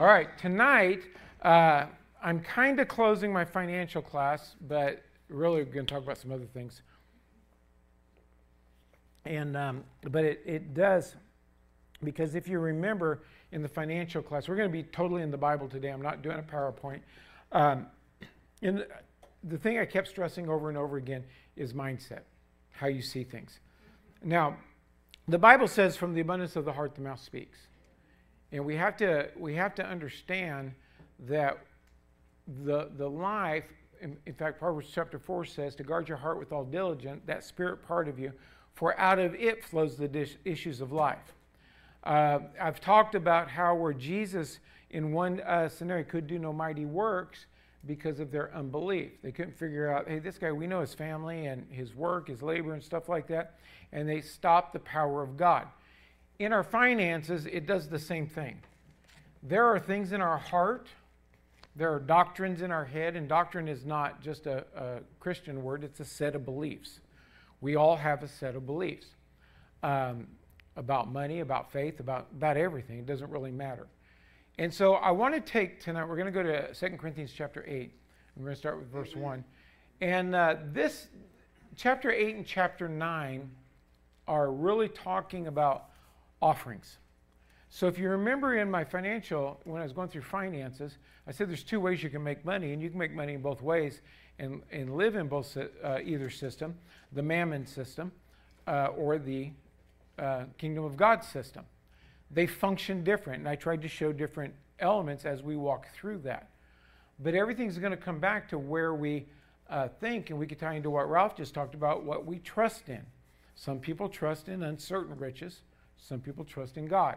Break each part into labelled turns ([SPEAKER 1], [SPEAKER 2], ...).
[SPEAKER 1] All right, tonight uh, I'm kind of closing my financial class, but really we're going to talk about some other things. And um, but it, it does because if you remember in the financial class, we're going to be totally in the Bible today. I'm not doing a PowerPoint. Um, and the, the thing I kept stressing over and over again is mindset, how you see things. Now, the Bible says, "From the abundance of the heart, the mouth speaks," and we have to we have to understand that the the life. In, in fact, Proverbs chapter four says, "To guard your heart with all diligence, that spirit part of you, for out of it flows the dish, issues of life." Uh, I've talked about how where Jesus in one uh, scenario could do no mighty works because of their unbelief. They couldn't figure out, hey, this guy, we know his family and his work, his labor, and stuff like that. And they stopped the power of God. In our finances, it does the same thing. There are things in our heart, there are doctrines in our head, and doctrine is not just a, a Christian word, it's a set of beliefs. We all have a set of beliefs um, about money, about faith, about, about everything. It doesn't really matter. And so I want to take tonight, we're going to go to 2 Corinthians chapter 8. We're going to start with verse 1. And uh, this, chapter 8 and chapter 9 are really talking about offerings. So if you remember in my financial, when I was going through finances, I said there's two ways you can make money, and you can make money in both ways and, and live in both uh, either system, the mammon system uh, or the uh, kingdom of God system they function different. And I tried to show different elements as we walk through that. But everything's going to come back to where we uh, think, and we could tie into what Ralph just talked about, what we trust in. Some people trust in uncertain riches, some people trust in God.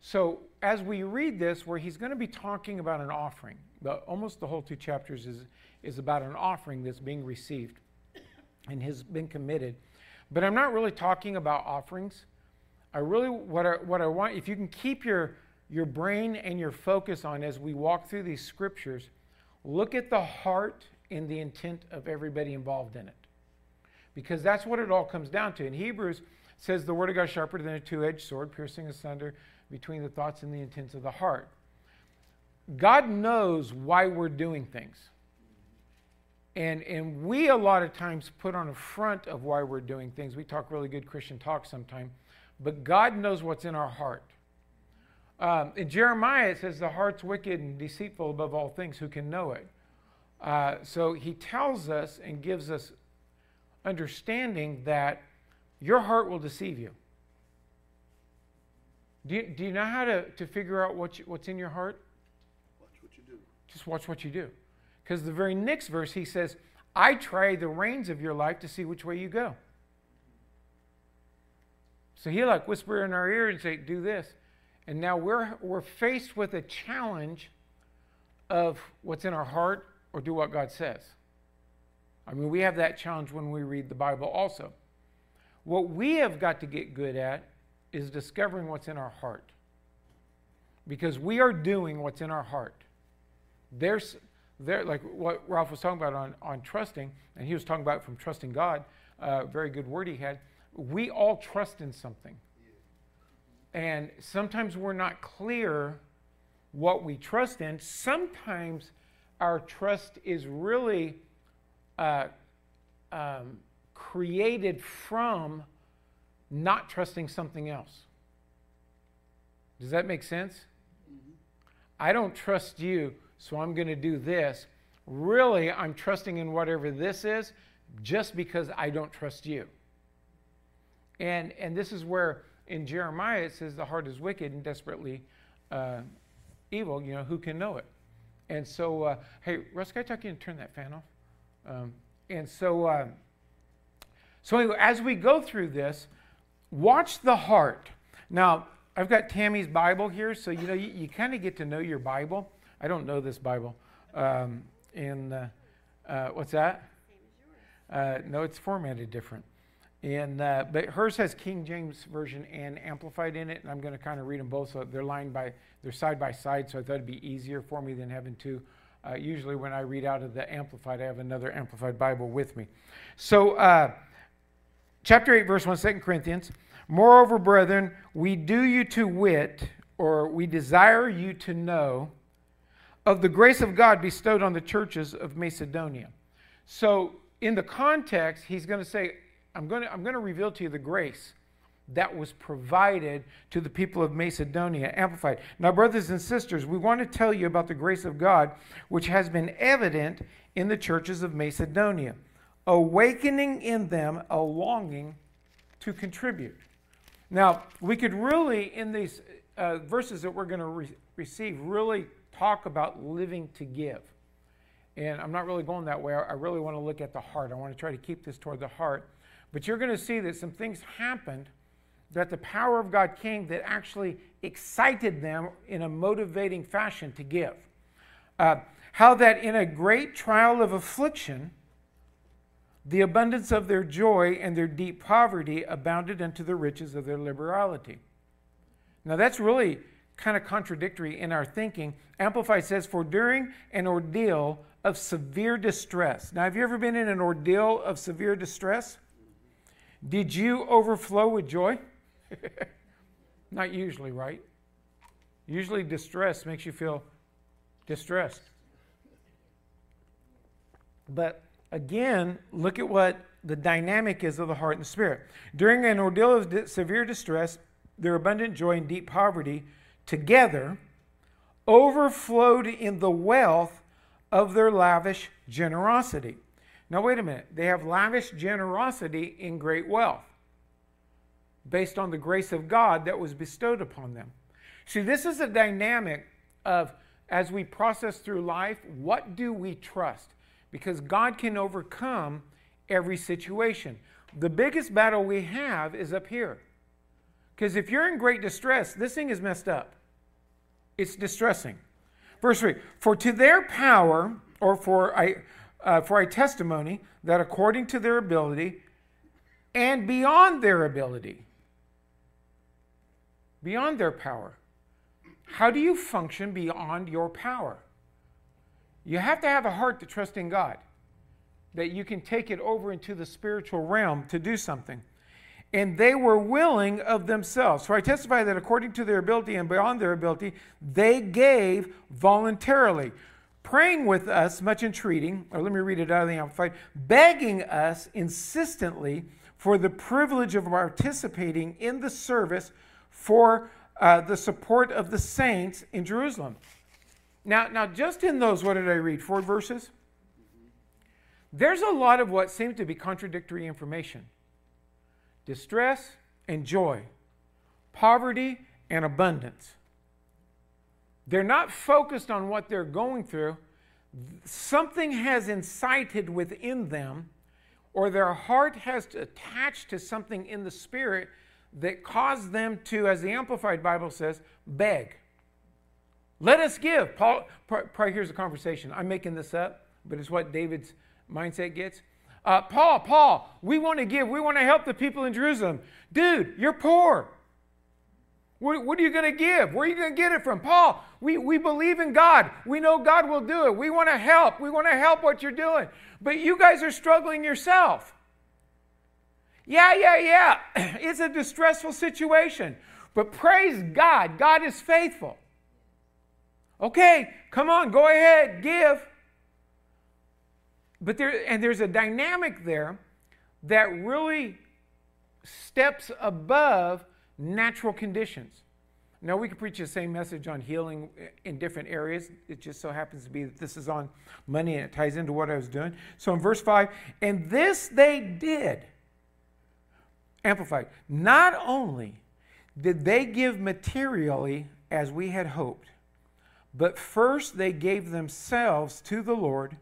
[SPEAKER 1] So as we read this, where he's going to be talking about an offering, the, almost the whole two chapters is, is about an offering that's being received and has been committed. But I'm not really talking about offerings. I really, what I, what I want, if you can keep your, your brain and your focus on as we walk through these scriptures, look at the heart and the intent of everybody involved in it. Because that's what it all comes down to. In Hebrews, says the word of God sharper than a two-edged sword, piercing asunder between the thoughts and the intents of the heart. God knows why we're doing things. And, and we a lot of times put on a front of why we're doing things. We talk really good Christian talk sometimes but God knows what's in our heart. Um, in Jeremiah, it says, The heart's wicked and deceitful above all things. Who can know it? Uh, so he tells us and gives us understanding that your heart will deceive you. Do you, do you know how to, to figure out what you, what's in your heart?
[SPEAKER 2] Watch what you do.
[SPEAKER 1] Just watch what you do. Because the very next verse, he says, I try the reins of your life to see which way you go. So he like whisper in our ear and say, do this. And now we're, we're faced with a challenge of what's in our heart or do what God says. I mean, we have that challenge when we read the Bible also. What we have got to get good at is discovering what's in our heart. Because we are doing what's in our heart. There's, there, like what Ralph was talking about on, on trusting, and he was talking about from trusting God, uh, very good word he had we all trust in something. And sometimes we're not clear what we trust in. Sometimes our trust is really uh, um, created from not trusting something else. Does that make sense? Mm-hmm. I don't trust you, so I'm going to do this. Really, I'm trusting in whatever this is just because I don't trust you. And, and this is where in Jeremiah it says the heart is wicked and desperately uh, evil. You know, who can know it? And so, uh, hey, Russ, can I talk you and turn that fan off? Um, and so, uh, so anyway, as we go through this, watch the heart. Now, I've got Tammy's Bible here, so you know you, you kind of get to know your Bible. I don't know this Bible. Um, and uh, uh, what's that? Uh, no, it's formatted different. And uh, but hers has King James version and amplified in it, and I'm going to kind of read them both. So they're lined by they're side by side, so I thought it'd be easier for me than having to. Uh, usually, when I read out of the amplified, I have another amplified Bible with me. So, uh, chapter eight, verse one, 2 Corinthians. Moreover, brethren, we do you to wit, or we desire you to know of the grace of God bestowed on the churches of Macedonia. So, in the context, he's going to say, I'm going to, I'm going to reveal to you the grace that was provided to the people of Macedonia, amplified. Now, brothers and sisters, we want to tell you about the grace of God, which has been evident in the churches of Macedonia, awakening in them a longing to contribute. Now, we could really, in these uh, verses that we're going to re- receive, really talk about living to give. And I'm not really going that way. I really want to look at the heart. I want to try to keep this toward the heart. But you're going to see that some things happened that the power of God came that actually excited them in a motivating fashion to give. Uh, how that in a great trial of affliction, the abundance of their joy and their deep poverty abounded unto the riches of their liberality. Now, that's really kind of contradictory in our thinking. Amplified says, For during an ordeal of severe distress. Now, have you ever been in an ordeal of severe distress? Did you overflow with joy? Not usually, right? Usually, distress makes you feel distressed. But again, look at what the dynamic is of the heart and the spirit. During an ordeal of severe distress, their abundant joy and deep poverty together overflowed in the wealth of their lavish generosity. Now, wait a minute. They have lavish generosity in great wealth based on the grace of God that was bestowed upon them. See, this is a dynamic of as we process through life, what do we trust? Because God can overcome every situation. The biggest battle we have is up here. Because if you're in great distress, this thing is messed up. It's distressing. Verse 3 For to their power, or for a, uh, for a testimony that according to their ability and beyond their ability, beyond their power. How do you function beyond your power? You have to have a heart to trust in God, that you can take it over into the spiritual realm to do something. And they were willing of themselves. For I testify that according to their ability and beyond their ability, they gave voluntarily, praying with us, much entreating, or let me read it out of the Amplified, begging us insistently for the privilege of participating in the service for uh, the support of the saints in Jerusalem. Now, now, just in those, what did I read? Four verses? There's a lot of what seems to be contradictory information distress and joy, poverty and abundance. They're not focused on what they're going through. Something has incited within them, or their heart has attached to something in the spirit that caused them to, as the Amplified Bible says, beg. Let us give. Paul, probably here's a conversation. I'm making this up, but it's what David's mindset gets. Uh, Paul, Paul, we want to give. We want to help the people in Jerusalem. Dude, you're poor. What, what are you going to give? Where are you going to get it from? Paul, we, we believe in God. We know God will do it. We want to help. We want to help what you're doing. But you guys are struggling yourself. Yeah, yeah, yeah. It's a distressful situation. But praise God, God is faithful. Okay, come on, go ahead, give. But there and there's a dynamic there that really steps above natural conditions. Now, we could preach the same message on healing in different areas. It just so happens to be that this is on money and it ties into what I was doing. So in verse 5, and this they did Amplified. Not only did they give materially as we had hoped, but first they gave themselves to the Lord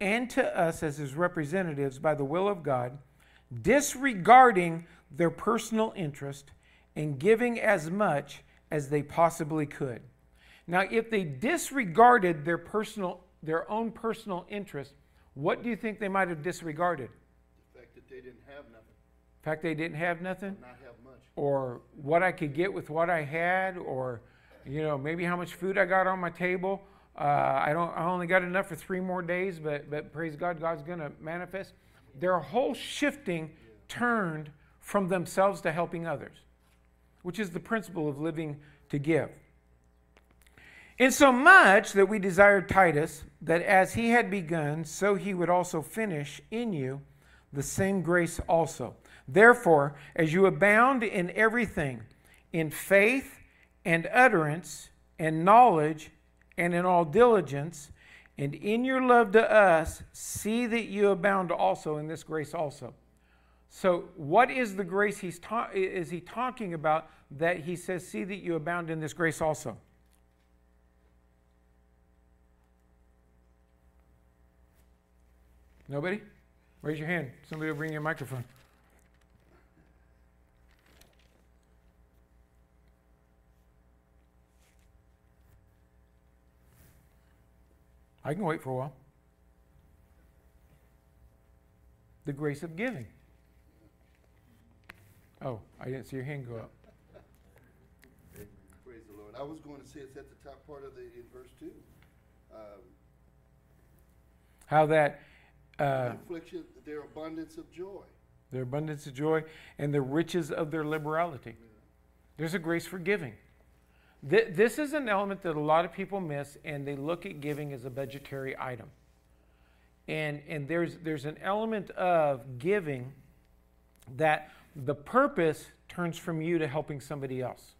[SPEAKER 1] and to us as his representatives by the will of God, disregarding their personal interest and giving as much as they possibly could. Now, if they disregarded their personal their own personal interest, what do you think they might have disregarded?
[SPEAKER 2] The fact that they didn't have nothing The
[SPEAKER 1] fact they didn't have nothing,
[SPEAKER 2] not have much.
[SPEAKER 1] or what I could get with what I had, or you know maybe how much food I got on my table. Uh, I don't. I only got enough for three more days, but but praise God, God's going to manifest. Their whole shifting turned from themselves to helping others, which is the principle of living to give. Insomuch that we desired Titus, that as he had begun, so he would also finish in you the same grace also. Therefore, as you abound in everything, in faith and utterance and knowledge and in all diligence, and in your love to us, see that you abound also in this grace also. So, what is the grace he's ta- is he talking about that he says, see that you abound in this grace also? Nobody? Raise your hand. Somebody will bring you a microphone. I can wait for a while. The grace of giving. Oh, I didn't see your hand go up.
[SPEAKER 2] Praise the Lord. I was going to say it's at the top part of the, in verse two. Um,
[SPEAKER 1] How that uh,
[SPEAKER 2] Affliction, their abundance of joy.
[SPEAKER 1] their abundance of joy and the riches of their liberality. There's a grace for giving. Th- This is an element that a lot of people miss, and they look at giving as a budgetary item. And, and there's, there's an element of giving that the purpose turns from you to helping somebody else.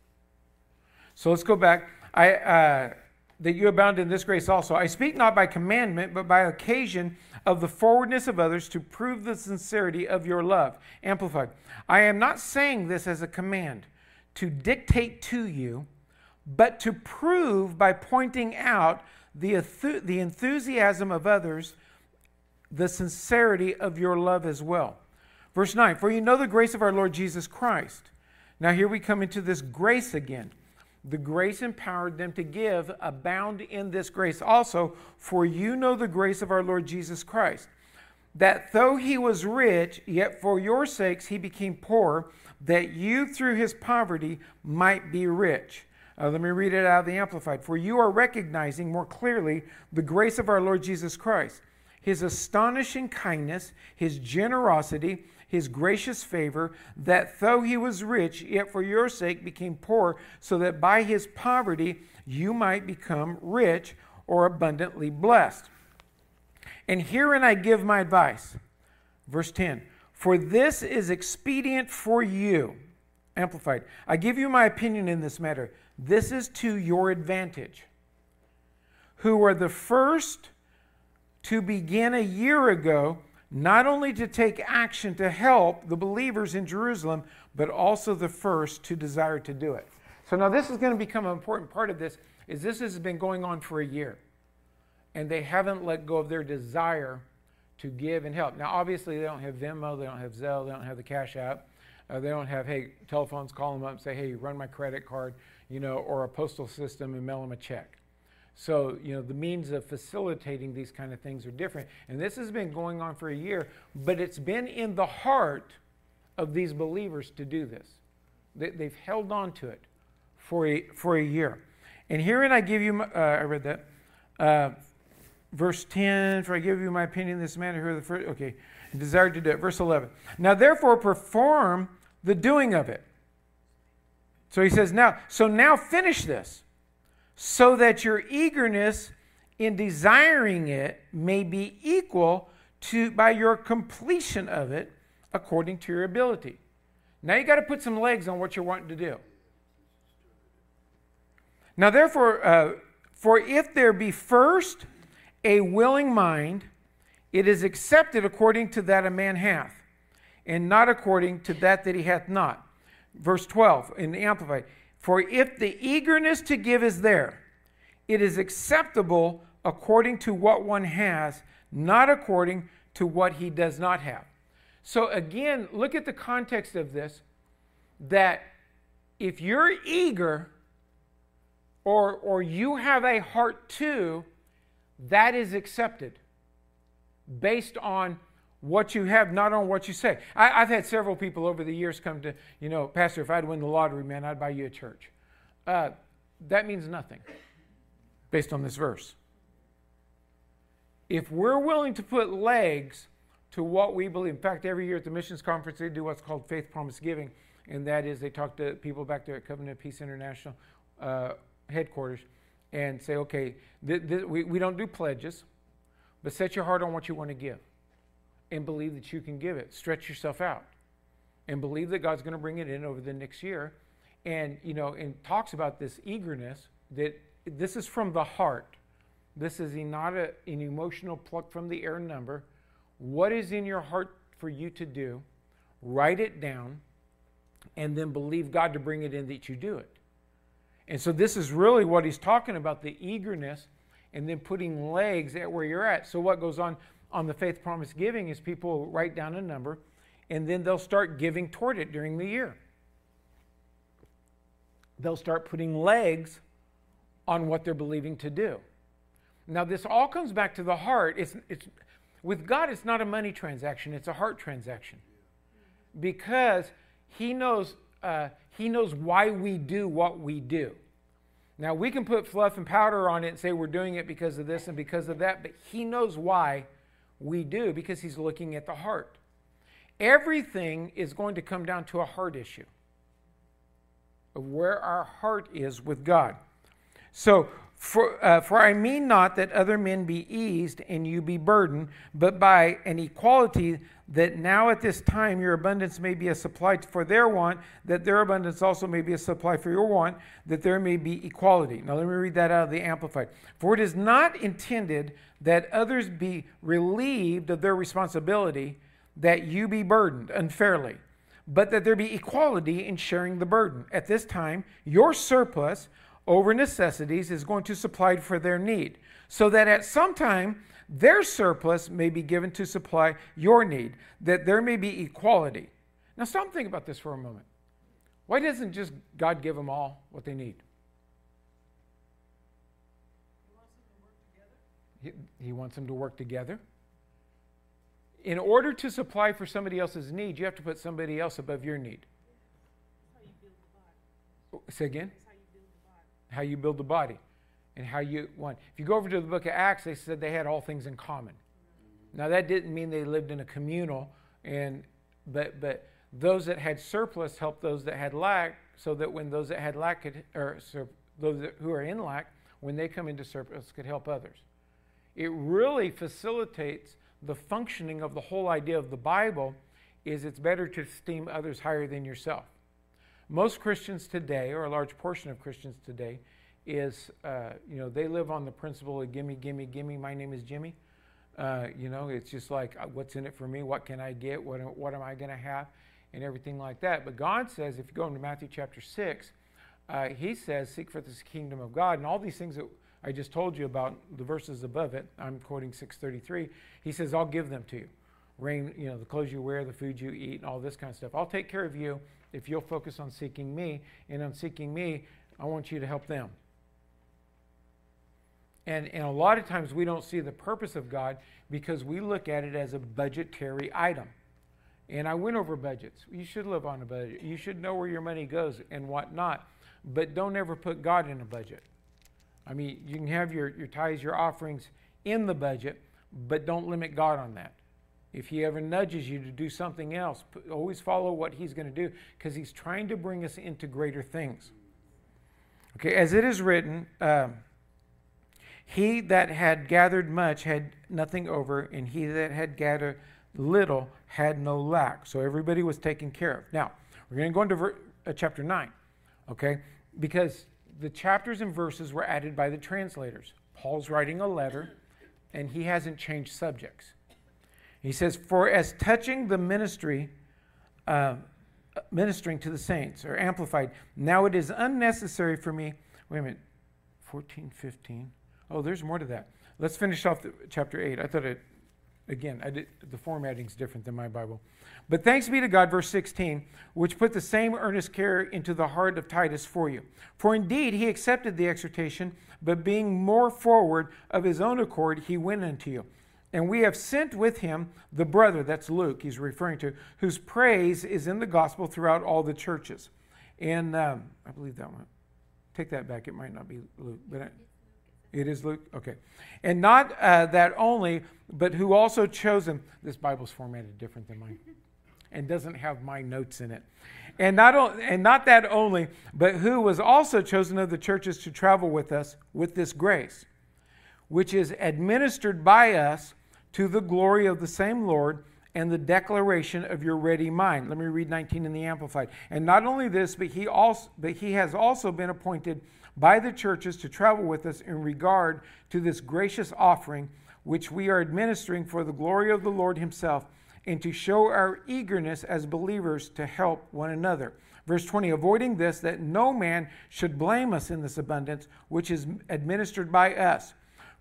[SPEAKER 1] So let's go back. I, uh, that you abound in this grace also. I speak not by commandment, but by occasion of the forwardness of others to prove the sincerity of your love. Amplified. I am not saying this as a command to dictate to you, but to prove by pointing out the, the enthusiasm of others, the sincerity of your love as well. Verse 9 For you know the grace of our Lord Jesus Christ. Now, here we come into this grace again. The grace empowered them to give, abound in this grace also, for you know the grace of our Lord Jesus Christ. That though he was rich, yet for your sakes he became poor, that you through his poverty might be rich. Uh, let me read it out of the Amplified. For you are recognizing more clearly the grace of our Lord Jesus Christ, his astonishing kindness, his generosity, his gracious favor, that though he was rich, yet for your sake became poor, so that by his poverty you might become rich or abundantly blessed. And herein I give my advice. Verse 10 For this is expedient for you. Amplified. I give you my opinion in this matter. This is to your advantage. Who were the first to begin a year ago, not only to take action to help the believers in Jerusalem, but also the first to desire to do it. So now this is going to become an important part of this is this has been going on for a year. And they haven't let go of their desire to give and help. Now obviously they don't have Venmo, they don't have Zelle, they don't have the Cash App. Uh, they don't have, hey, telephones, call them up and say, hey, run my credit card, you know, or a postal system and mail them a check. So, you know, the means of facilitating these kind of things are different. And this has been going on for a year, but it's been in the heart of these believers to do this. They, they've held on to it for a, for a year. And herein I give you, uh, I read that. Uh, verse 10, for I give you my opinion in this matter, who are the first, okay, desired to do it. Verse 11. Now therefore perform the doing of it. So he says, now, so now finish this so that your eagerness in desiring it may be equal to by your completion of it according to your ability. Now you got to put some legs on what you're wanting to do. Now, therefore, uh, for if there be first a willing mind, it is accepted according to that a man hath, and not according to that that he hath not. Verse 12 in the Amplified. For if the eagerness to give is there, it is acceptable according to what one has, not according to what he does not have. So again, look at the context of this that if you're eager or, or you have a heart to, that is accepted based on what you have, not on what you say. I, have had several people over the years come to, you know, Pastor, if I'd win the lottery, man, I'd buy you a church. Uh, that means nothing based on this verse. If we're willing to put legs to what we believe, in fact, every year at the missions conference, they do what's called faith promise giving, and that is they talk to people back there at Covenant Peace International uh, headquarters, and say, okay, th- th- we, we don't do pledges, but set your heart on what you want to give and believe that you can give it. Stretch yourself out and believe that God's going to bring it in over the next year. And, you know, and talks about this eagerness that this is from the heart. This is not a, an emotional pluck from the air number. What is in your heart for you to do? Write it down and then believe God to bring it in that you do it. And so this is really what he's talking about the eagerness and then putting legs at where you're at. So what goes on on the faith promise giving is people write down a number and then they'll start giving toward it during the year. They'll start putting legs on what they're believing to do. Now this all comes back to the heart. It's it's with God it's not a money transaction, it's a heart transaction. Because he knows uh, he knows why we do what we do. Now, we can put fluff and powder on it and say we're doing it because of this and because of that, but He knows why we do because He's looking at the heart. Everything is going to come down to a heart issue of where our heart is with God. So, for, uh, for I mean not that other men be eased and you be burdened, but by an equality that now at this time your abundance may be a supply for their want, that their abundance also may be a supply for your want, that there may be equality. Now let me read that out of the Amplified. For it is not intended that others be relieved of their responsibility, that you be burdened unfairly, but that there be equality in sharing the burden. At this time, your surplus over necessities is going to supply for their need, so that at some time their surplus may be given to supply your need, that there may be equality. Now, stop and think about this for a moment. Why doesn't just God give them all what they need? He, he wants them to work together. In order to supply for somebody else's need, you have to put somebody else above your need. Say again? How you build the body and how you want. If you go over to the book of Acts, they said they had all things in common. Now that didn't mean they lived in a communal, and but but those that had surplus helped those that had lack, so that when those that had lack could, or so those that, who are in lack, when they come into surplus, could help others. It really facilitates the functioning of the whole idea of the Bible. Is it's better to esteem others higher than yourself. Most Christians today, or a large portion of Christians today, is, uh, you know, they live on the principle of gimme, gimme, gimme, my name is Jimmy. Uh, you know, it's just like, uh, what's in it for me? What can I get? What, what am I going to have? And everything like that. But God says, if you go into Matthew chapter 6, uh, He says, seek for the kingdom of God. And all these things that I just told you about, the verses above it, I'm quoting 633, He says, I'll give them to you. Rain, you know, the clothes you wear, the food you eat, and all this kind of stuff. I'll take care of you if you'll focus on seeking me. And on seeking me, I want you to help them. And, and a lot of times we don't see the purpose of God because we look at it as a budgetary item. And I went over budgets. You should live on a budget. You should know where your money goes and what not. But don't ever put God in a budget. I mean, you can have your, your tithes, your offerings in the budget, but don't limit God on that. If he ever nudges you to do something else, always follow what he's going to do because he's trying to bring us into greater things. Okay, as it is written, um, he that had gathered much had nothing over, and he that had gathered little had no lack. So everybody was taken care of. Now, we're going to go into ver- uh, chapter 9, okay? Because the chapters and verses were added by the translators. Paul's writing a letter, and he hasn't changed subjects. He says, For as touching the ministry, uh, ministering to the saints, or amplified, now it is unnecessary for me. Wait a minute, 14, 15. Oh, there's more to that. Let's finish off the, chapter 8. I thought it, again, I did, the formatting's different than my Bible. But thanks be to God, verse 16, which put the same earnest care into the heart of Titus for you. For indeed he accepted the exhortation, but being more forward of his own accord, he went unto you. And we have sent with him the brother, that's Luke, he's referring to, whose praise is in the gospel throughout all the churches. And um, I believe that one. Take that back. It might not be Luke, but it is Luke? Okay. And not uh, that only, but who also chosen. This Bible's formatted different than mine. and doesn't have my notes in it. And not, o- and not that only, but who was also chosen of the churches to travel with us with this grace, which is administered by us to the glory of the same Lord and the declaration of your ready mind. Let me read 19 in the Amplified. And not only this, but he, also, but he has also been appointed by the churches to travel with us in regard to this gracious offering which we are administering for the glory of the Lord Himself, and to show our eagerness as believers to help one another. Verse 20, avoiding this, that no man should blame us in this abundance which is administered by us,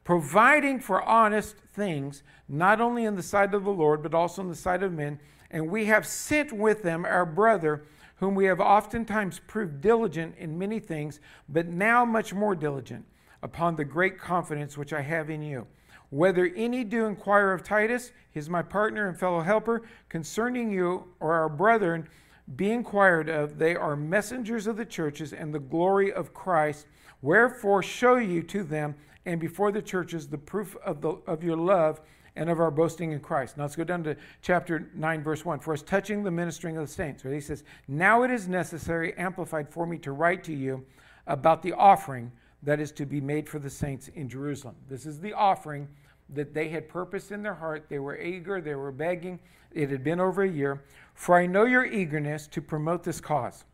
[SPEAKER 1] providing for honest things, not only in the sight of the Lord, but also in the sight of men. And we have sent with them our brother, whom we have oftentimes proved diligent in many things, but now much more diligent, upon the great confidence which I have in you. Whether any do inquire of Titus, he is my partner and fellow helper, concerning you or our brethren, be inquired of. They are messengers of the churches and the glory of Christ. Wherefore, show you to them and before the churches the proof of, the, of your love and of our boasting in Christ. Now let's go down to chapter 9, verse 1. For us touching the ministering of the saints, where he says, Now it is necessary, amplified for me to write to you about the offering that is to be made for the saints in Jerusalem. This is the offering that they had purposed in their heart. They were eager, they were begging. It had been over a year. For I know your eagerness to promote this cause.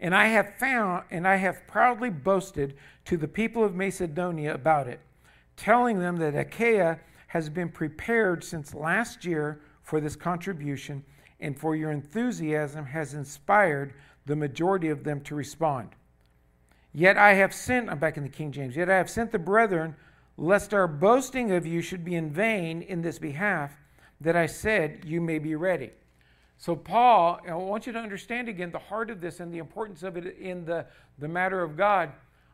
[SPEAKER 1] And I have found, and I have proudly boasted to the people of Macedonia about it, telling them that Achaia has been prepared since last year for this contribution, and for your enthusiasm has inspired the majority of them to respond. Yet I have sent, I'm back in the King James, yet I have sent the brethren, lest our boasting of you should be in vain in this behalf, that I said you may be ready. So, Paul, I want you to understand again the heart of this and the importance of it in the, the matter of God.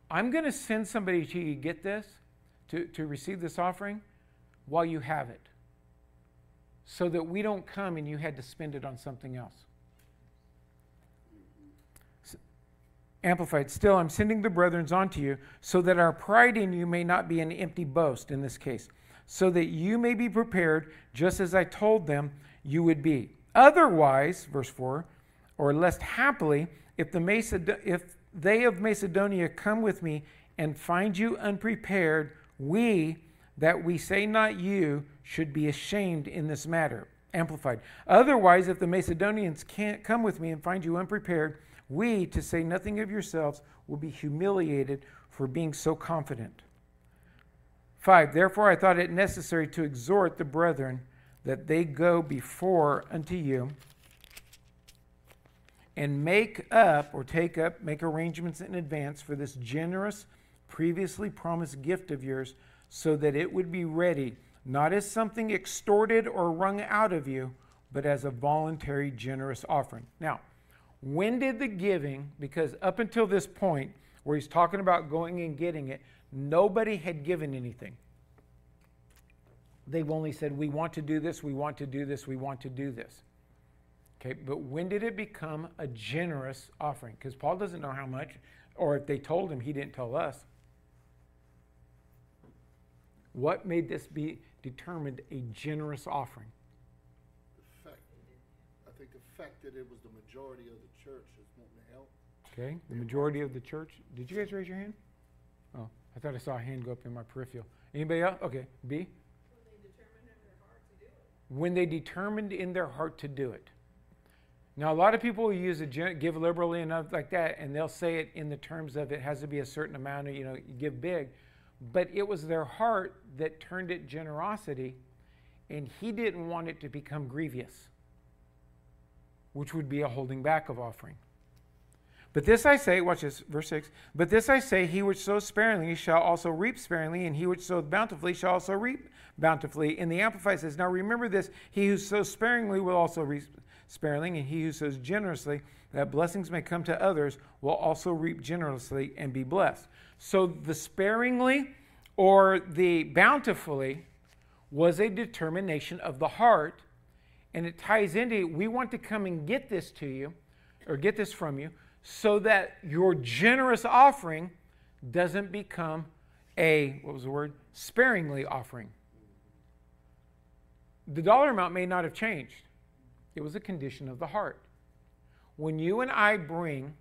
[SPEAKER 1] I'm going to send somebody to you get this, to, to receive this offering, while you have it, so that we don't come and you had to spend it on something else. Amplified, still, I'm sending the brethren unto you, so that our pride in you may not be an empty boast in this case, so that you may be prepared, just as I told them you would be. Otherwise, verse 4, or lest happily, if, the if they of Macedonia come with me and find you unprepared, we, that we say not you, should be ashamed in this matter. Amplified. Otherwise, if the Macedonians can't come with me and find you unprepared, we, to say nothing of yourselves, will be humiliated for being so confident. 5. Therefore, I thought it necessary to exhort the brethren that they go before unto you and make up or take up, make arrangements in advance for this generous, previously promised gift of yours, so that it would be ready, not as something extorted or wrung out of you, but as a voluntary, generous offering. Now, when did the giving, because up until this point, where he's talking about going and getting it, nobody had given anything. They've only said, We want to do this, we want to do this, we want to do this. Okay, but when did it become a generous offering? Because Paul doesn't know how much, or if they told him, he didn't tell us. What made this be determined a generous offering?
[SPEAKER 2] The fact, I think the fact that it was the majority of the church is wanting to help.
[SPEAKER 1] Okay, the majority of the church. Did you guys raise your hand? Oh, I thought I saw a hand go up in my peripheral. Anybody else? Okay, B. When they determined in their heart to do it. Now, a lot of people will use a give liberally and stuff like that, and they'll say it in the terms of it has to be a certain amount of, you know, you give big. But it was their heart that turned it generosity, and he didn't want it to become grievous, which would be a holding back of offering. But this I say, watch this, verse 6. But this I say, he which sows sparingly shall also reap sparingly, and he which sows bountifully shall also reap bountifully. And the Amplified says, Now remember this, he who sows sparingly will also reap sparingly, and he who sows generously, that blessings may come to others, will also reap generously and be blessed. So the sparingly or the bountifully was a determination of the heart, and it ties into we want to come and get this to you, or get this from you, so that your generous offering doesn't become a, what was the word? Sparingly offering. The dollar amount may not have changed. it was a condition of the heart. When you and I bring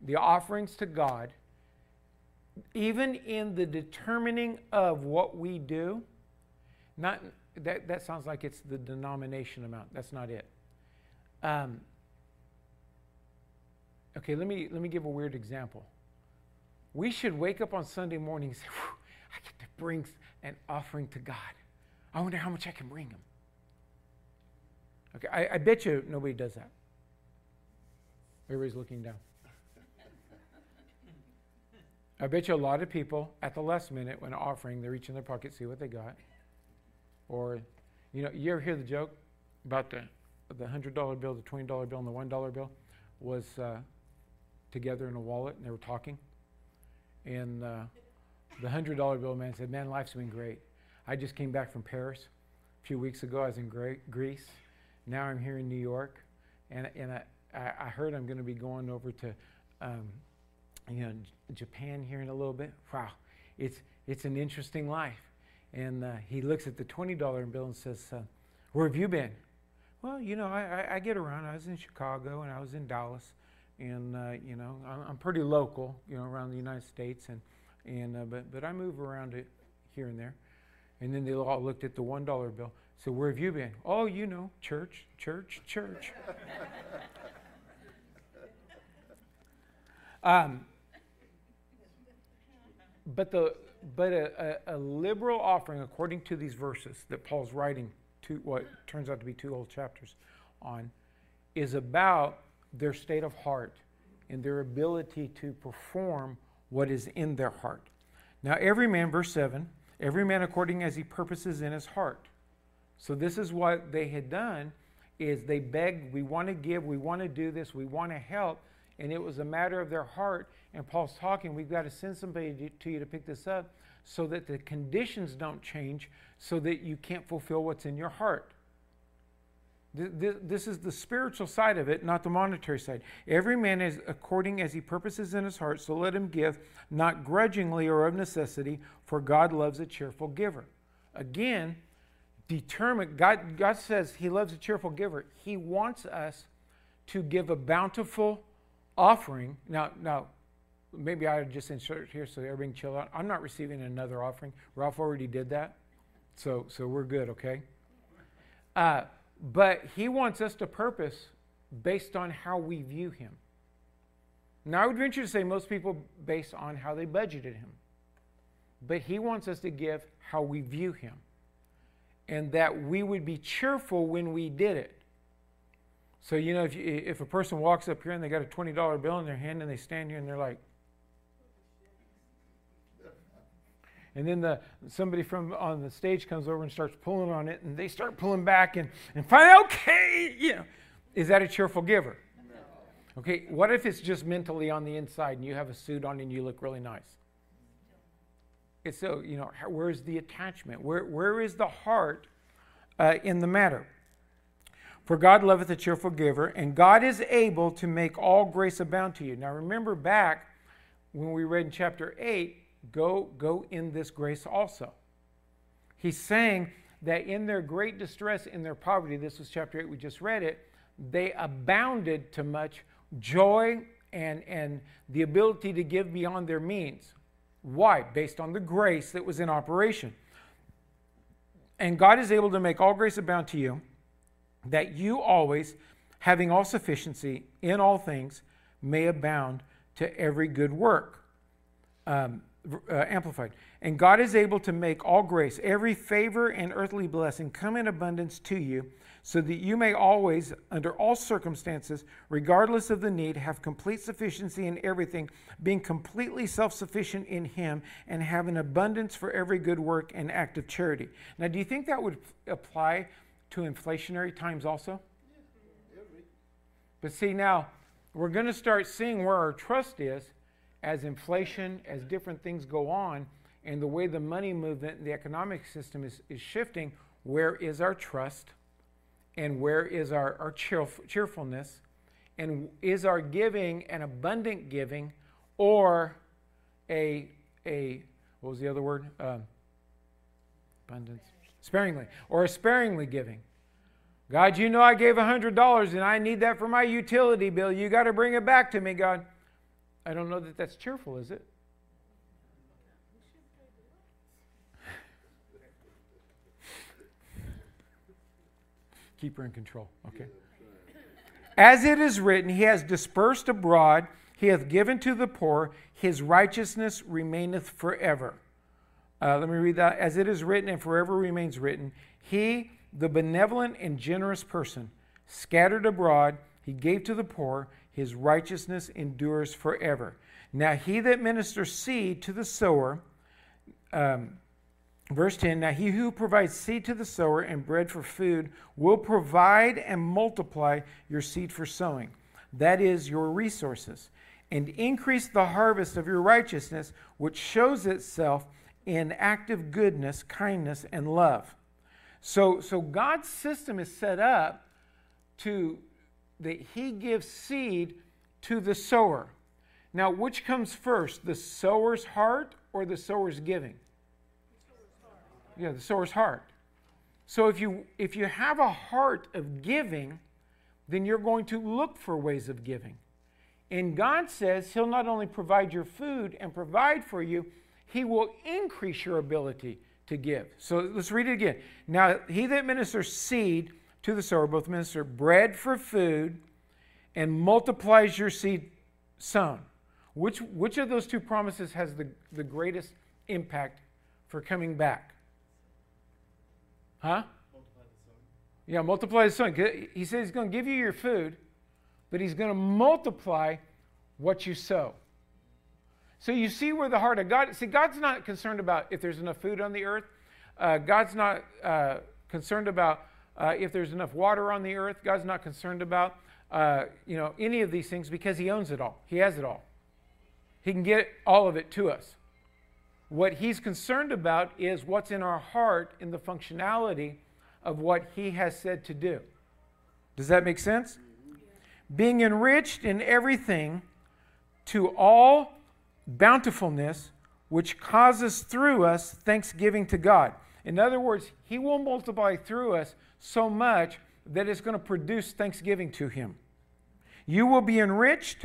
[SPEAKER 1] the offerings to God, even in the determining of what we do, not that, that sounds like it's the denomination amount. That's not it. Um, okay, let me let me give a weird example. We should wake up on Sunday morning and say, "I get to bring an offering to God. I wonder how much I can bring Him." Okay, I, I bet you nobody does that. Everybody's looking down. I bet you a lot of people at the last minute when offering, they reach in their pocket, see what they got. Or, you know, you ever hear the joke about the the hundred dollar bill, the twenty dollar bill, and the one dollar bill was uh, together in a wallet, and they were talking. And uh, the hundred dollar bill man said, "Man, life's been great. I just came back from Paris a few weeks ago. I was in Greece. Now I'm here in New York, and and I, I heard I'm going to be going over to." Um, you know, Japan here in a little bit. Wow, it's it's an interesting life. And uh, he looks at the $20 bill and says, uh, Where have you been? Well, you know, I, I, I, get around. I was in Chicago and I was in Dallas. And, uh, you know, I'm, I'm, pretty local, you know, around the United States. And, and, uh, but, but I move around it here and there. And then they all looked at the $1 bill. So, where have you been? Oh, you know, church, church, church. um, but the, but a, a, a, liberal offering, according to these verses that Paul's writing, to what turns out to be two whole chapters on, is about their state of heart and their ability to perform what is in their heart. Now, every man, verse 7, every man according as he purposes in his heart. So this is what they had done is they begged, we want to give, we want to do this, we want to help, and it was a matter of their heart. And Paul's talking, we've got to send somebody to you to pick this up so that the conditions don't change, so that you can't fulfill what's in your heart. This is the spiritual side of it, not the monetary side. Every man is according as he purposes in his heart, so let him give, not grudgingly or of necessity, for God loves a cheerful giver. Again, determine, God, God says he loves a cheerful giver. He wants us to give a bountiful offering. Now, now maybe I just insert here so everybody chill out. I'm not receiving another offering. Ralph already did that. So, so we're good, okay? Uh, but he wants us to purpose based on how we view him. Now, I would venture to say most people based on how they budgeted him. But he wants us to give how we view him. And that we would be cheerful when we did it. So, you know, if, you, if a person walks up here and they got a $20 bill in their hand and they stand here and they're like, and then the somebody from on the stage comes over and starts pulling on it and they start pulling back and, and finally okay you know. Is that a cheerful giver? No. okay what if it's just mentally on the inside and you have a suit on and you look really nice? It's so you know where's the attachment? Where, where is the heart uh, in the matter? For God loveth a cheerful giver, and God is able to make all grace abound to you. Now remember back when we read in chapter 8, go, go in this grace also. He's saying that in their great distress, in their poverty, this was chapter 8, we just read it, they abounded to much joy and, and the ability to give beyond their means. Why? Based on the grace that was in operation. And God is able to make all grace abound to you that you always, having all sufficiency in all things, may abound to every good work. Um, uh, amplified. And God is able to make all grace, every favor and earthly blessing come in abundance to you, so that you may always, under all circumstances, regardless of the need, have complete sufficiency in everything, being completely self sufficient in Him, and have an abundance for every good work and act of charity. Now, do you think that would apply to inflationary times also? But see, now we're going to start seeing where our trust is as inflation, as different things go on, and the way the money movement, the economic system is, is shifting. Where is our trust? And where is our, our cheerf- cheerfulness? And is our giving an abundant giving or a, a what was the other word? Um, abundance sparingly, or a sparingly giving. God, you know I gave $100 and I need that for my utility bill. You got to bring it back to me, God. I don't know that that's cheerful, is it? Keep her in control, okay? As it is written, He has dispersed abroad, He hath given to the poor, His righteousness remaineth forever. Uh, let me read that. As it is written and forever remains written, He, the benevolent and generous person, scattered abroad, He gave to the poor, His righteousness endures forever. Now, He that ministers seed to the sower, um, Verse 10 Now he who provides seed to the sower and bread for food will provide and multiply your seed for sowing, that is, your resources, and increase the harvest of your righteousness, which shows itself in active goodness, kindness, and love. So, so God's system is set up to that he gives seed to the sower. Now, which comes first, the sower's heart or the sower's giving? Yeah, the sower's heart. So if you if you have a heart of giving, then you're going to look for ways of giving. And God says He'll not only provide your food and provide for you, He will increase your ability to give. So let's read it again. Now, he that ministers seed to the sower, both minister bread for food and multiplies your seed sown. Which, which of those two promises has the, the greatest impact for coming back? Huh? Yeah, multiply the sowing. He says he's going to give you your food, but he's going to multiply what you sow. So you see where the heart of God. See, God's not concerned about if there's enough food on the earth. Uh, God's not uh, concerned about uh, if there's enough water on the earth. God's not concerned about uh, you know any of these things because He owns it all. He has it all. He can get all of it to us. What he's concerned about is what's in our heart in the functionality of what he has said to do. Does that make sense? Being enriched in everything to all bountifulness, which causes through us thanksgiving to God. In other words, he will multiply through us so much that it's going to produce thanksgiving to him. You will be enriched,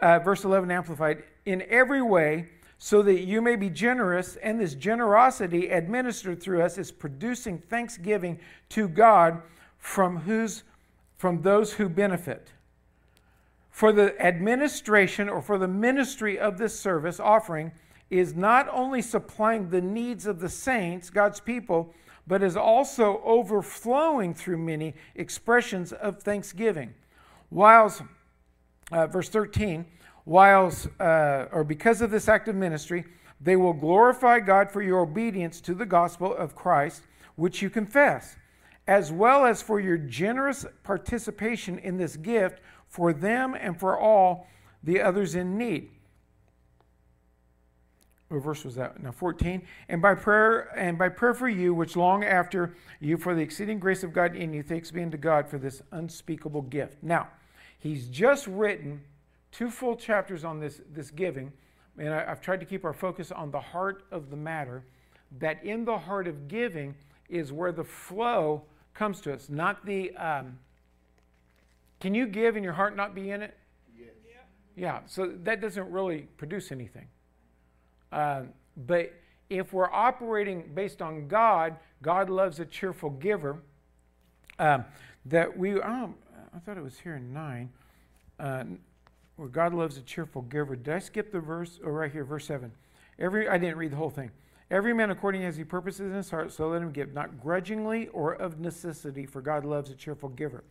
[SPEAKER 1] uh, verse 11 amplified, in every way so that you may be generous, and this generosity administered through us is producing thanksgiving to God from whose from those who benefit. For the administration or for the ministry of this service offering is not only supplying the needs of the saints, God's people, but is also overflowing through many expressions of thanksgiving. Whilst, uh, verse 13, whilst, uh, or because of this act of ministry, they will glorify God for your obedience to the gospel of Christ, which you confess, as well as for your generous participation in this gift for them and for all the others in need. What verse was that? Now 14. And by prayer and by prayer for you, which long after you for the exceeding grace of God in you, thanks be unto God for this unspeakable gift. Now, he's just written two full chapters on this, this giving, and I, have tried to keep our focus on the heart of the matter, that in the heart of giving is where the flow comes to us, not the. Um, can you give and your heart not be in it?
[SPEAKER 2] Yes.
[SPEAKER 1] Yeah, so that doesn't really produce anything. Um, but if we're operating based on God, God loves a cheerful giver. Um, that we, oh, I thought it was here in 9. Uh, where God loves a cheerful giver. Did I skip the verse? Oh, right here, verse 7. Every I didn't read the whole thing. Every man according as he purposes in his heart, so let him give, not grudgingly or of necessity, for God loves a cheerful giver.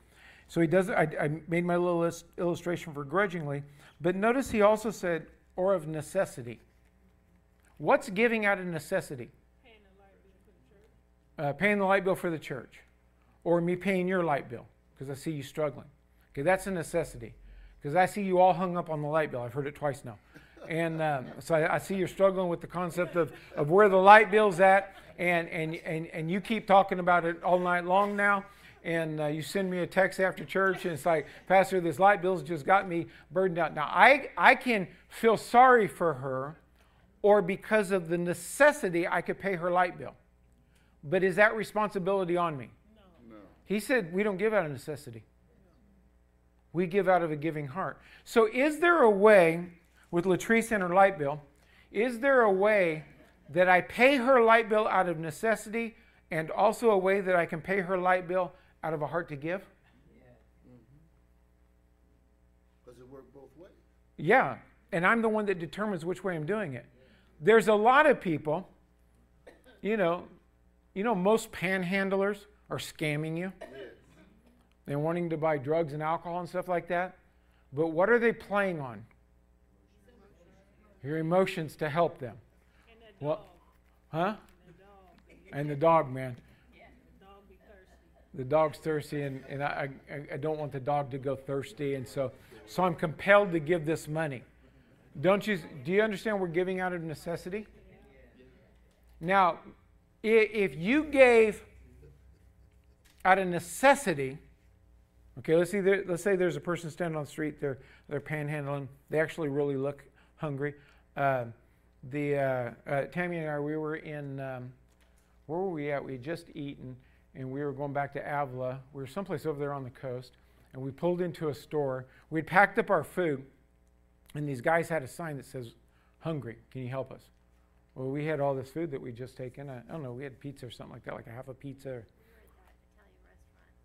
[SPEAKER 1] So he does. I, I made my little illustration for grudgingly, but notice he also said, or of necessity. What's giving out of necessity?
[SPEAKER 3] Paying the light bill for the church.
[SPEAKER 1] Uh, paying the light bill for the church, or me paying your light bill because I see you struggling. Okay, that's a necessity because I see you all hung up on the light bill. I've heard it twice now. And um, so I, I, see you're struggling with the concept of, of where the light bill's at, and, and, and, and you keep talking about it all night long now. And uh, you send me a text after church, and it's like, Pastor, this light bill's just got me burdened out. Now, I, I can feel sorry for her, or because of the necessity, I could pay her light bill. But is that responsibility on me?
[SPEAKER 3] No.
[SPEAKER 1] He said we don't give out of necessity. We give out of a giving heart. So, is there a way with Latrice and her light bill? Is there a way that I pay her light bill out of necessity and also a way that I can pay her light bill out of a heart to give?
[SPEAKER 2] Because mm-hmm. it worked both ways.
[SPEAKER 1] Yeah, and I'm the one that determines which way I'm doing it. There's a lot of people, you know, you know, most panhandlers are scamming you. They're wanting to buy drugs and alcohol and stuff like that. But what are they playing on? Your emotions to help them. Well, huh?
[SPEAKER 3] the dog,
[SPEAKER 1] And the dog, man.
[SPEAKER 3] the dog be thirsty.
[SPEAKER 1] The dog's thirsty, and, and I, I, I don't want the dog to go thirsty, and so, so I'm compelled to give this money. Don't you? Do you understand we're giving out of necessity? Now, if you gave out of necessity, okay, let's see. Let's say there's a person standing on the street. They're they're panhandling. They actually really look hungry. Uh, the uh, uh, Tammy and I, we were in. Um, where were we at? We had just eaten, and we were going back to Avila. We were someplace over there on the coast, and we pulled into a store. We'd packed up our food, and these guys had a sign that says, "Hungry? Can you help us?" Well, we had all this food that we'd just taken. I, I don't know. We had pizza or something like that, like a half a pizza.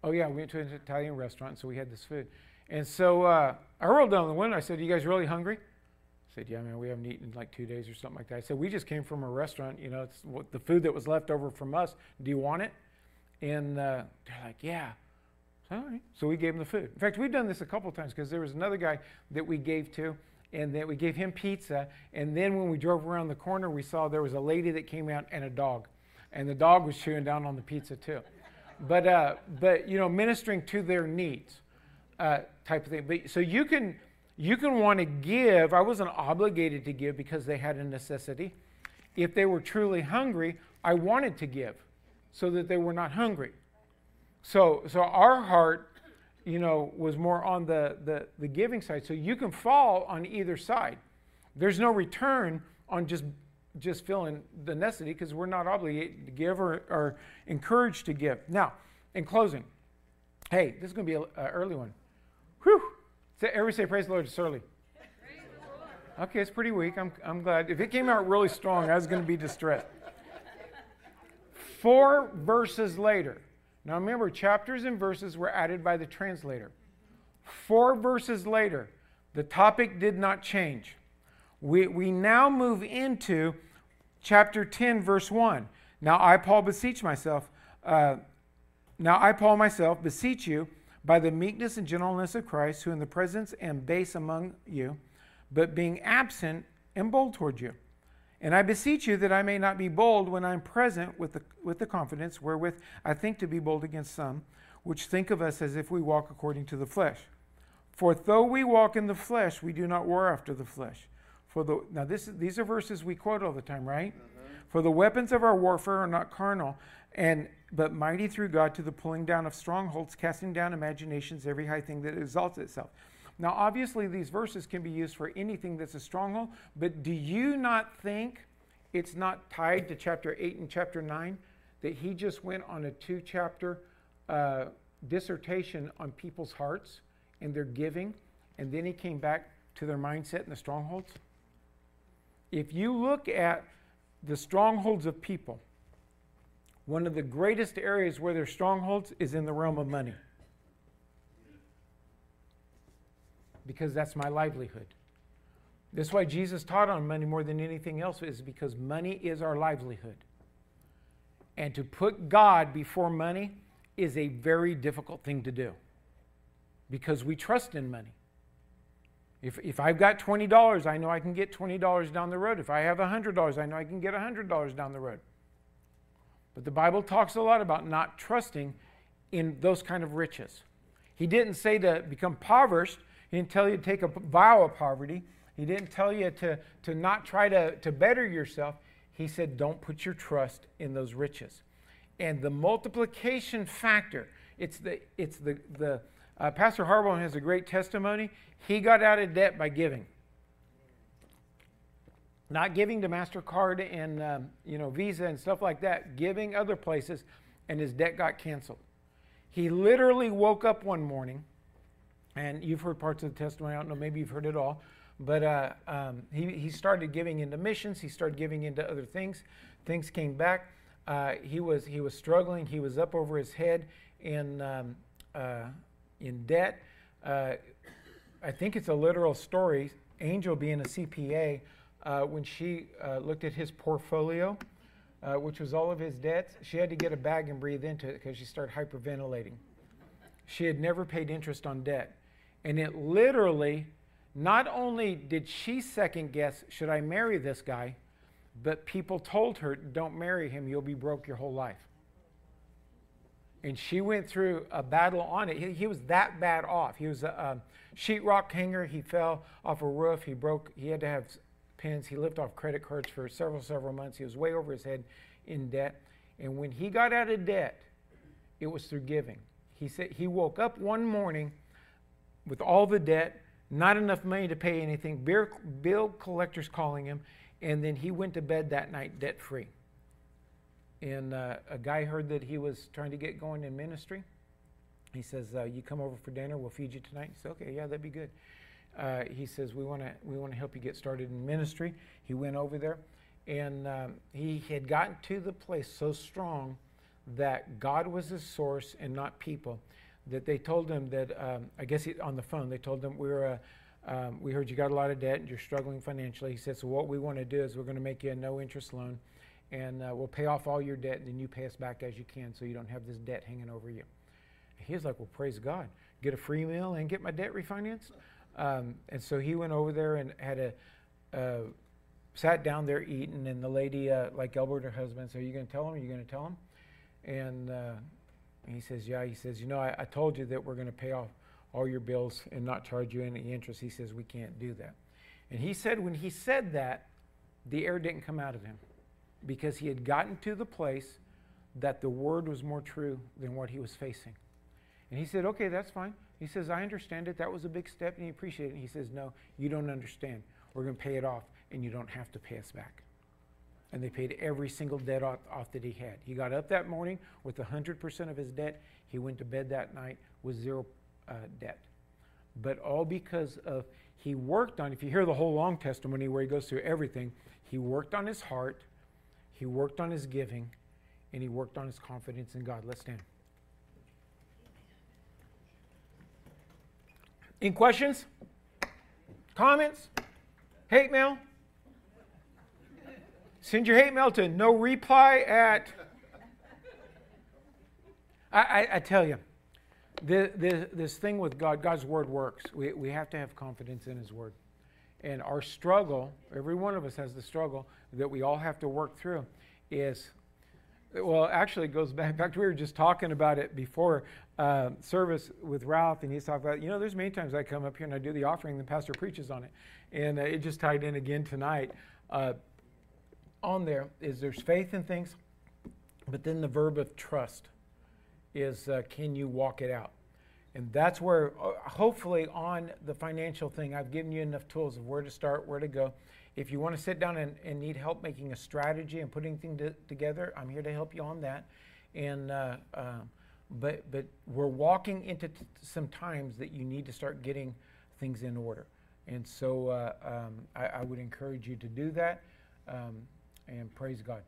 [SPEAKER 1] Oh yeah, we went to an Italian restaurant, so we had this food. And so uh, I rolled down the window. I said, "You guys really hungry?" I said, "Yeah, man. We haven't eaten in like two days or something like that." I said, "We just came from a restaurant. You know, it's what, the food that was left over from us. Do you want it?" And uh, they're like, "Yeah." So, all right. So we gave them the food. In fact, we've done this a couple times because there was another guy that we gave to, and then we gave him pizza. And then when we drove around the corner, we saw there was a lady that came out and a dog, and the dog was chewing down on the pizza too. But uh, but you know, ministering to their needs, uh, type of thing. But so you can you can want to give. I wasn't obligated to give because they had a necessity. If they were truly hungry, I wanted to give, so that they were not hungry. So, so our heart, you know, was more on the, the, the giving side. So you can fall on either side. There's no return on just just feeling the necessity because we're not obligated to give or, or encouraged to give. Now, in closing, hey, this is going to be an early one. Whew. Say, everybody say praise the Lord. It's early. Okay, it's pretty weak. I'm, I'm glad. If it came out really strong, I was going to be distressed. Four verses later. Now remember, chapters and verses were added by the translator. Four verses later, the topic did not change. We, we now move into chapter 10, verse 1. Now I, Paul, beseech myself, uh, now I, Paul, myself, beseech you by the meekness and gentleness of Christ, who in the presence am base among you, but being absent am bold toward you. And I beseech you that I may not be bold when I am present with the, with the confidence wherewith I think to be bold against some, which think of us as if we walk according to the flesh. For though we walk in the flesh, we do not war after the flesh. For the now this these are verses we quote all the time, right? Mm-hmm. For the weapons of our warfare are not carnal, and but mighty through God to the pulling down of strongholds, casting down imaginations, every high thing that exalts itself. Now, obviously, these verses can be used for anything that's a stronghold, but do you not think it's not tied to chapter 8 and chapter 9? That he just went on a two chapter uh, dissertation on people's hearts and their giving, and then he came back to their mindset and the strongholds? If you look at the strongholds of people, one of the greatest areas where there's strongholds is in the realm of money. Because that's my livelihood. That's why Jesus taught on money more than anything else, is because money is our livelihood. And to put God before money is a very difficult thing to do because we trust in money. If, if I've got $20, I know I can get $20 down the road. If I have $100, I know I can get $100 down the road. But the Bible talks a lot about not trusting in those kind of riches. He didn't say to become impoverished. He didn't tell you to take a vow of poverty. He didn't tell you to, to not try to, to better yourself. He said, don't put your trust in those riches. And the multiplication factor, it's the, it's the, the uh, Pastor Harbone has a great testimony. He got out of debt by giving. Not giving to MasterCard and um, you know, Visa and stuff like that, giving other places, and his debt got canceled. He literally woke up one morning, and you've heard parts of the testimony. I don't know, maybe you've heard it all. But uh, um, he, he started giving into missions. He started giving into other things. Things came back. Uh, he was he was struggling. He was up over his head in um, uh, in debt. Uh, I think it's a literal story. Angel being a CPA, uh, when she uh, looked at his portfolio, which was all of his debts, she had to get a bag and breathe into it because she started hyperventilating. She had never paid interest on debt. And it literally, not only did she second guess, should I marry this guy, but people told her, don't marry him, you'll be broke your whole life. And she went through a battle on it. He, he was that bad off. He was a, um, sheetrock hanger. He fell off a roof. He broke, he had to have pins. He lived off credit cards for several, several months. He was way over his head in debt. And when he got out of debt, it was through giving. He said he woke up one morning with all the debt, not enough money to pay anything, bill, collectors calling him, and then he went to bed that night debt free. And uh, a guy heard that he was trying to get going in ministry. He says, uh, "You come over for dinner. We'll feed you tonight." He said, "Okay, yeah, that'd be good." Uh, he says, "We want to we want to help you get started in ministry." He went over there, and um, he had gotten to the place so strong that God was his source and not people. That they told him that um, I guess he, on the phone they told him we were. Um, we heard you got a lot of debt and you're struggling financially. He said, So, what we want to do is we're going to make you a no interest loan and uh, we'll pay off all your debt and then you pay us back as you can so you don't have this debt hanging over you. He was like, Well, praise God. Get a free meal and get my debt refinanced. Um, and so he went over there and had a. Uh, sat down there eating, and the lady, uh, like elbowed her husband, said, Are you going to tell him? Are you going to tell him? And uh, he says, Yeah. He says, You know, I, I told you that we're going to pay off all your bills and not charge you any interest. He says, We can't do that. And he said, When he said that, the air didn't come out of him because he had gotten to the place that the word was more true than what he was facing. And he said, Okay, that's fine. He says, I understand it. That was a big step and he appreciated it. He says, No, you don't understand. We're going to pay it off and you don't have to pay us back. And they paid every single debt off, off that he had. He got up that morning with 100% of his debt. He went to bed that night with zero uh, debt. But all because of he worked on, if you hear the whole long testimony where he goes through everything, he worked on his heart, he worked on his giving, and he worked on his confidence in God. Let's stand. Any questions? Comments? Hate mail? Send your hate mail to no reply at. I, I, I tell you, the, the, this thing with God, God's word works. We, we have to have confidence in His word. And our struggle, every one of us has the struggle that we all have to work through, is well, actually, it goes back. In fact, we were just talking about it before uh, service with Ralph, and he's talking about, you know, there's many times I come up here and I do the offering, and the pastor preaches on it. And uh, it just tied in again tonight. Uh, on there is there's faith in things, but then the verb of trust is uh, can you walk it out? And that's where, uh, hopefully, on the financial thing, I've given you enough tools of where to start, where to go. If you want to sit down and, and need help making a strategy and putting things to, together, I'm here to help you on that. And uh, uh, but but we're walking into t- some times that you need to start getting things in order. And so uh, um, I, I, would encourage you to do that. Um, and praise God.